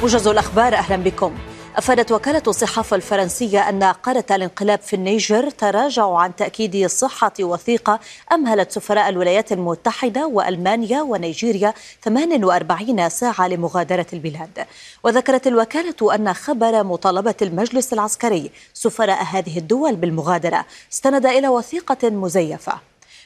موجز الأخبار أهلا بكم. أفادت وكالة الصحافة الفرنسية أن قادة الانقلاب في النيجر تراجعوا عن تأكيد صحة وثيقة أمهلت سفراء الولايات المتحدة وألمانيا ونيجيريا 48 ساعة لمغادرة البلاد. وذكرت الوكالة أن خبر مطالبة المجلس العسكري سفراء هذه الدول بالمغادرة استند إلى وثيقة مزيفة.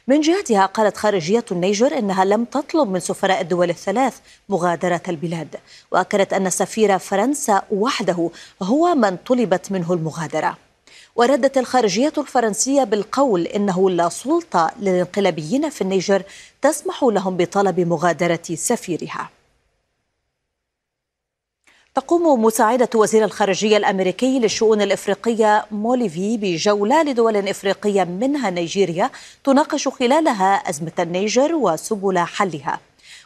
من جهتها قالت خارجية النيجر إنها لم تطلب من سفراء الدول الثلاث مغادرة البلاد وأكدت أن سفير فرنسا وحده هو من طلبت منه المغادرة. وردت الخارجية الفرنسية بالقول إنه لا سلطة للانقلابيين في النيجر تسمح لهم بطلب مغادرة سفيرها. تقوم مساعدة وزير الخارجية الأمريكي للشؤون الإفريقية مولي في بجولة لدول إفريقية منها نيجيريا تناقش خلالها أزمة النيجر وسبل حلها.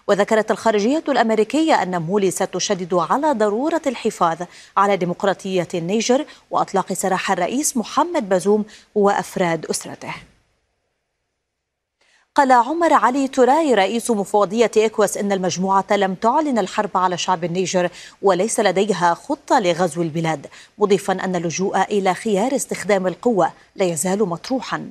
وذكرت الخارجية الأمريكية أن مولي ستشدد على ضرورة الحفاظ على ديمقراطية النيجر وإطلاق سراح الرئيس محمد بازوم وأفراد أسرته. قال عمر علي تراي رئيس مفوضية إكواس إن المجموعة لم تعلن الحرب على شعب النيجر وليس لديها خطة لغزو البلاد مضيفا أن اللجوء إلى خيار استخدام القوة لا يزال مطروحا.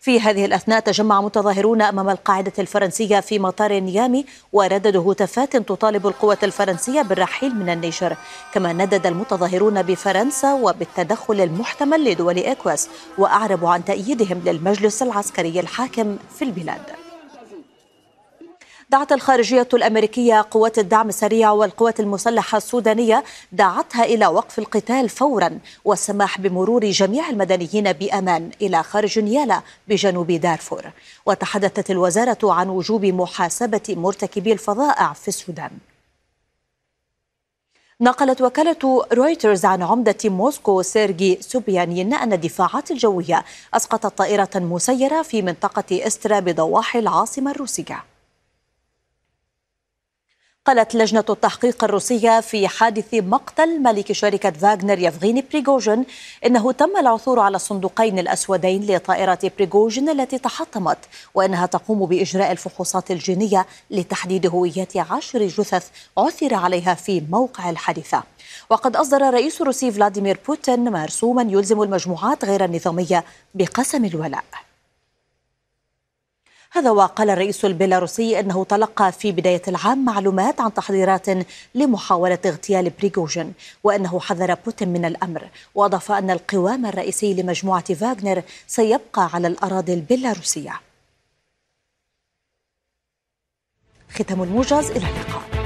في هذه الأثناء تجمع متظاهرون أمام القاعدة الفرنسية في مطار نيامي ورددوا هتافات تطالب القوة الفرنسية بالرحيل من النيجر كما ندد المتظاهرون بفرنسا وبالتدخل المحتمل لدول إكواس وأعربوا عن تأييدهم للمجلس العسكري الحاكم في البلاد. دعت الخارجية الأمريكية قوات الدعم السريع والقوات المسلحة السودانية دعتها إلى وقف القتال فورا والسماح بمرور جميع المدنيين بأمان إلى خارج نيالا بجنوب دارفور. وتحدثت الوزارة عن وجوب محاسبة مرتكبي الفظائع في السودان. نقلت وكالة رويترز عن عمدة موسكو سيرجي سوبيانين أن الدفاعات الجوية أسقطت طائرة مسيرة في منطقة إسترا بضواحي العاصمة الروسية. قالت لجنة التحقيق الروسية في حادث مقتل مالك شركة فاغنر يفغيني بريغوجين إنه تم العثور على الصندوقين الأسودين لطائرة بريغوجين التي تحطمت وإنها تقوم بإجراء الفحوصات الجينية لتحديد هوية عشر جثث عثر عليها في موقع الحادثة. وقد أصدر الرئيس الروسي فلاديمير بوتين مرسوما يلزم المجموعات غير النظامية بقسم الولاء. هذا وقال الرئيس البيلاروسي إنه تلقى في بداية العام معلومات عن تحضيرات لمحاولة اغتيال بريغوجين وإنه حذر بوتين من الأمر. وأضاف أن القوام الرئيسي لمجموعة فاغنر سيبقى على الأراضي البيلاروسية. ختام الموجز إلى اللقاء.